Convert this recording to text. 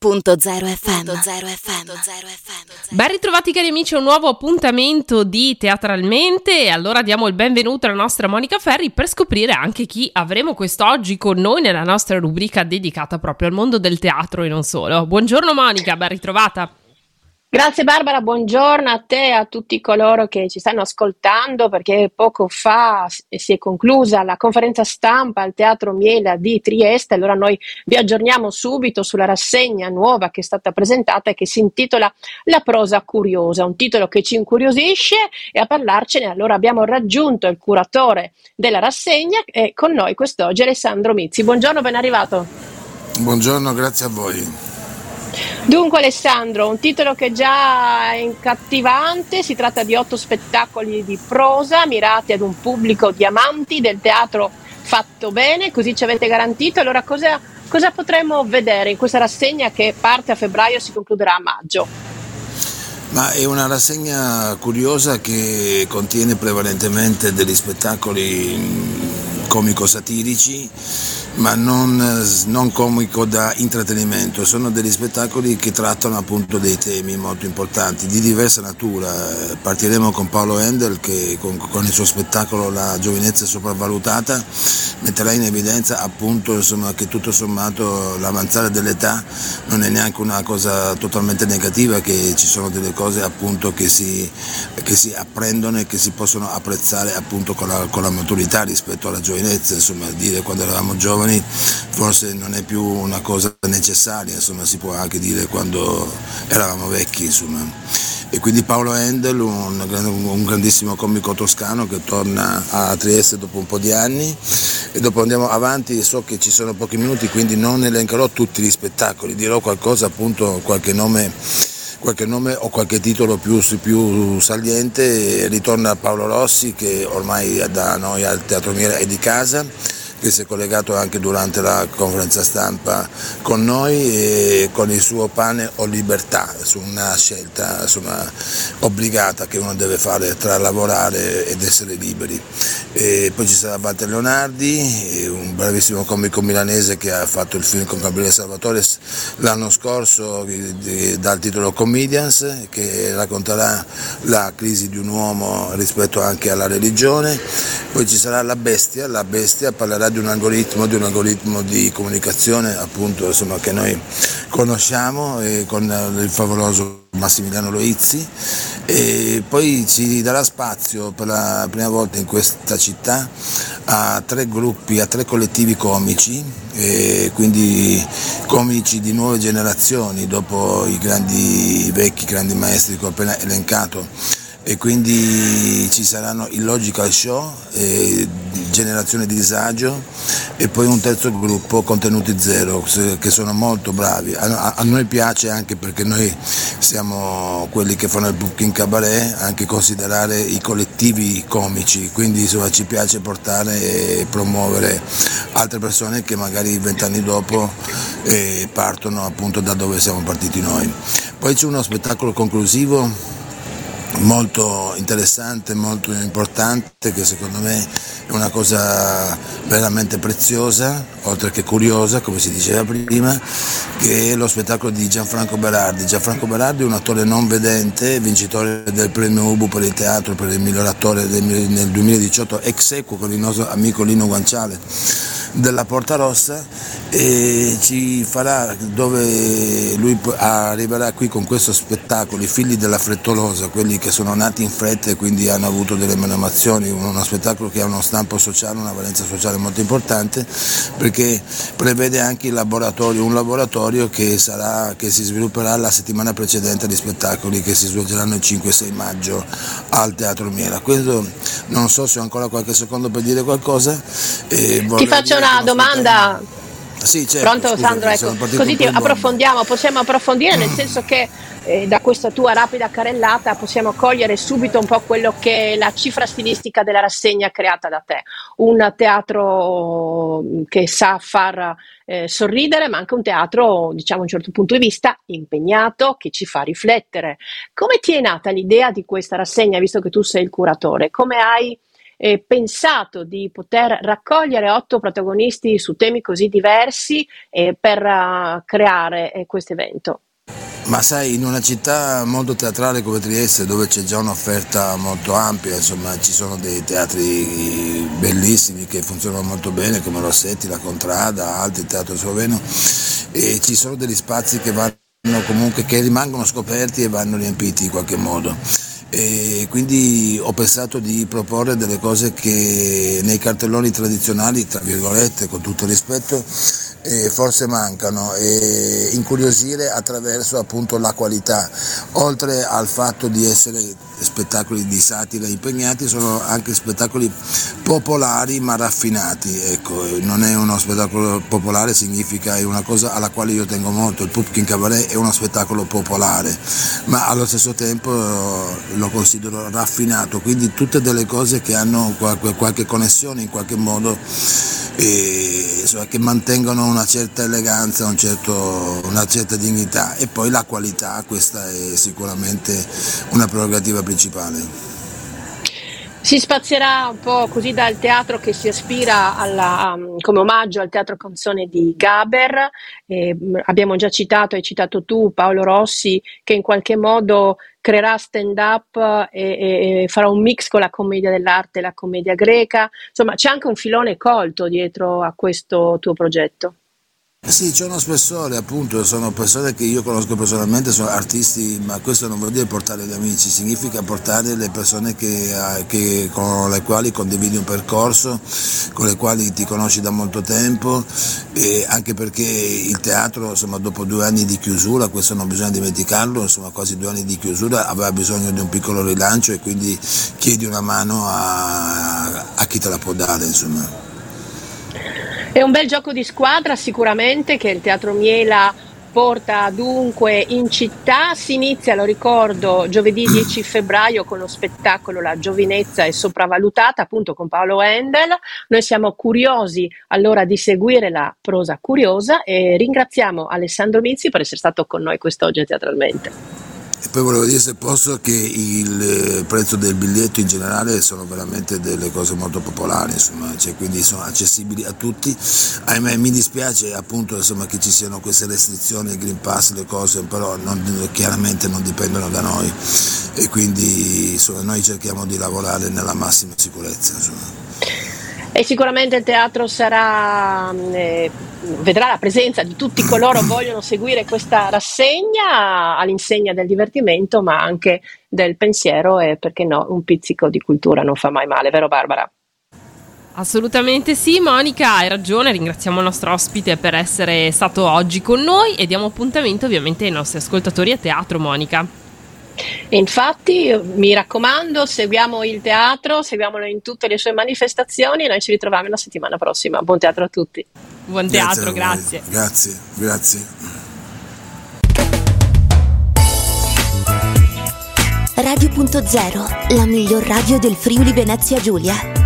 FM. Ben ritrovati cari amici a un nuovo appuntamento di Teatralmente e allora diamo il benvenuto alla nostra Monica Ferri per scoprire anche chi avremo quest'oggi con noi nella nostra rubrica dedicata proprio al mondo del teatro e non solo. Buongiorno Monica, ben ritrovata. Grazie Barbara, buongiorno a te e a tutti coloro che ci stanno ascoltando perché poco fa si è conclusa la conferenza stampa al Teatro Miela di Trieste, allora noi vi aggiorniamo subito sulla rassegna nuova che è stata presentata e che si intitola La prosa curiosa, un titolo che ci incuriosisce e a parlarcene allora abbiamo raggiunto il curatore della rassegna e con noi quest'oggi Alessandro Mizzi. Buongiorno, ben arrivato. Buongiorno, grazie a voi. Dunque Alessandro, un titolo che già è incattivante, si tratta di otto spettacoli di prosa mirati ad un pubblico di amanti del teatro fatto bene, così ci avete garantito. Allora cosa, cosa potremo vedere in questa rassegna che parte a febbraio e si concluderà a maggio? Ma è una rassegna curiosa che contiene prevalentemente degli spettacoli mm, comico-satirici ma non, non, comico da intrattenimento, sono degli spettacoli che trattano appunto dei temi molto importanti di diversa natura. Partiremo con Paolo Endel che con, con il suo spettacolo La giovinezza sopravvalutata metterà in evidenza appunto insomma, che tutto sommato l'avanzare dell'età non è neanche una cosa totalmente negativa, che ci sono delle cose appunto che si, che si apprendono e che si possono apprezzare appunto con la, con la maturità rispetto alla giovinezza, insomma dire quando eravamo giovani giovani forse non è più una cosa necessaria, insomma si può anche dire quando eravamo vecchi. Insomma. E quindi Paolo Endel, un, un grandissimo comico toscano che torna a Trieste dopo un po' di anni e dopo andiamo avanti, so che ci sono pochi minuti quindi non elencherò tutti gli spettacoli, dirò qualcosa appunto, qualche nome qualche nome o qualche titolo più, più, saliente, ritorna Paolo Rossi che ormai da noi al Teatro Miera è di casa che si è collegato anche durante la conferenza stampa con noi e con il suo pane o libertà su una scelta insomma, obbligata che uno deve fare tra lavorare ed essere liberi. E poi ci sarà Walter Leonardi, un bravissimo comico milanese che ha fatto il film con Gabriele Salvatore l'anno scorso dal titolo Comedians che racconterà la crisi di un uomo rispetto anche alla religione. Poi ci sarà La Bestia, La Bestia parlerà di un algoritmo, di un algoritmo di comunicazione appunto, insomma, che noi conosciamo con il favoloso Massimiliano Loizzi. E poi ci darà spazio per la prima volta in questa città a tre gruppi, a tre collettivi comici, quindi comici di nuove generazioni dopo i grandi i vecchi grandi maestri che ho appena elencato e quindi ci saranno il Logical Show, Generazione di Disagio e poi un terzo gruppo, Contenuti Zero, che sono molto bravi. A, a, noi piace anche perché noi siamo quelli che fanno il booking cabaret, anche considerare i collettivi comici, quindi insomma, ci piace portare e promuovere altre persone che magari vent'anni dopo eh, partono appunto da dove siamo partiti noi. Poi c'è uno spettacolo conclusivo molto interessante, molto importante, che secondo me è una cosa veramente preziosa, oltre che curiosa, come si diceva prima, che è lo spettacolo di Gianfranco Berardi. Gianfranco Berardi è un attore non vedente, vincitore del premio Ubu per il teatro per il miglior attore nel 2018, ex equo con il nostro amico Lino Guanciale della Porta Rossa e ci farà dove lui arriverà qui con questo spettacolo, i figli della frettolosa, quelli che sono nati in fretta e quindi hanno avuto delle menomazioni, uno spettacolo che ha uno stampo sociale, una valenza sociale molto importante perché prevede anche il laboratorio, un laboratorio che, sarà, che si svilupperà la settimana precedente agli spettacoli che si svolgeranno il 5-6 maggio al Teatro Miela. Questo non so se ho ancora qualche secondo per dire qualcosa. Ti faccio una domanda. Sì, certo, Pronto scusami, Sandro, ecco, così ti approfondiamo, possiamo approfondire nel senso che eh, da questa tua rapida carellata possiamo cogliere subito un po' quello che è la cifra stilistica della rassegna creata da te. Un teatro che sa far eh, sorridere, ma anche un teatro, diciamo, a un certo punto di vista impegnato, che ci fa riflettere. Come ti è nata l'idea di questa rassegna, visto che tu sei il curatore? Come hai eh, pensato di poter raccogliere otto protagonisti su temi così diversi eh, per uh, creare eh, questo evento? Ma sai, in una città molto teatrale come Trieste, dove c'è già un'offerta molto ampia, insomma, ci sono dei teatri bellissimi che funzionano molto bene, come Rossetti, La Contrada, altri teatro sloveno, e ci sono degli spazi che, vanno comunque, che rimangono scoperti e vanno riempiti in qualche modo. E quindi ho pensato di proporre delle cose che nei cartelloni tradizionali, tra virgolette, con tutto rispetto, eh, forse mancano e incuriosire attraverso appunto la qualità. Oltre al fatto di essere spettacoli di satira impegnati, sono anche spettacoli popolari ma raffinati. Ecco, non è uno spettacolo popolare, significa è una cosa alla quale io tengo molto. Il Pupkin Cabaret è uno spettacolo popolare, ma allo stesso tempo lo considero raffinato, quindi tutte delle cose che hanno qualche, qualche connessione in qualche modo e, insomma, che mantengono una certa eleganza, un certo, una certa dignità e poi la qualità, questa è sicuramente una prerogativa principale. Si spazierà un po' così dal teatro che si aspira alla, um, come omaggio al teatro canzone di Gaber. Eh, abbiamo già citato, hai citato tu Paolo Rossi, che in qualche modo creerà stand up e, e, farà un mix con la commedia dell'arte e la commedia greca. Insomma, c'è anche un filone colto dietro a questo tuo progetto. Sì, c'è uno spessore, appunto, sono persone che io conosco personalmente, sono artisti, ma questo non vuol dire portare gli amici, significa portare le persone che, eh, che, con le quali condividi un percorso, con le quali ti conosci da molto tempo, anche perché il teatro, insomma, dopo due anni di chiusura, questo non bisogna dimenticarlo, insomma, quasi due anni di chiusura, aveva bisogno di un piccolo rilancio e quindi chiedi una mano a, a chi te la può dare. Insomma. È un bel gioco di squadra sicuramente che il Teatro Miela porta dunque in città. Si inizia, lo ricordo, giovedì 10 febbraio con lo spettacolo La giovinezza è sopravvalutata, appunto con Paolo Endel. Noi siamo curiosi allora di seguire la prosa curiosa e ringraziamo Alessandro Mizzi per essere stato con noi quest'oggi teatralmente. E poi volevo dire se posso che il eh, prezzo del biglietto in generale sono veramente delle cose molto popolari, insomma, cioè, quindi sono accessibili a tutti. Ahimè mi dispiace appunto insomma, che ci siano queste restrizioni, il Green Pass, le cose, però non, chiaramente non dipendono da noi e quindi insomma, noi cerchiamo di lavorare nella massima sicurezza. E sicuramente il teatro sarà, mm, eh, vedrà la presenza di tutti coloro che vogliono seguire questa rassegna all'insegna del divertimento, ma anche del pensiero e perché no, un pizzico di cultura non fa mai male, vero Barbara? Assolutamente sì, Monica, hai ragione, ringraziamo il nostro ospite per essere stato oggi con noi e diamo appuntamento ovviamente ai nostri ascoltatori a teatro, Monica. E infatti, mi raccomando, seguiamo il teatro, seguiamolo in tutte le sue manifestazioni e noi ci ritroviamo la settimana prossima. Buon teatro a tutti. Buon teatro, grazie. Grazie, grazie. Radio.0, la miglior radio del Friuli Venezia Giulia.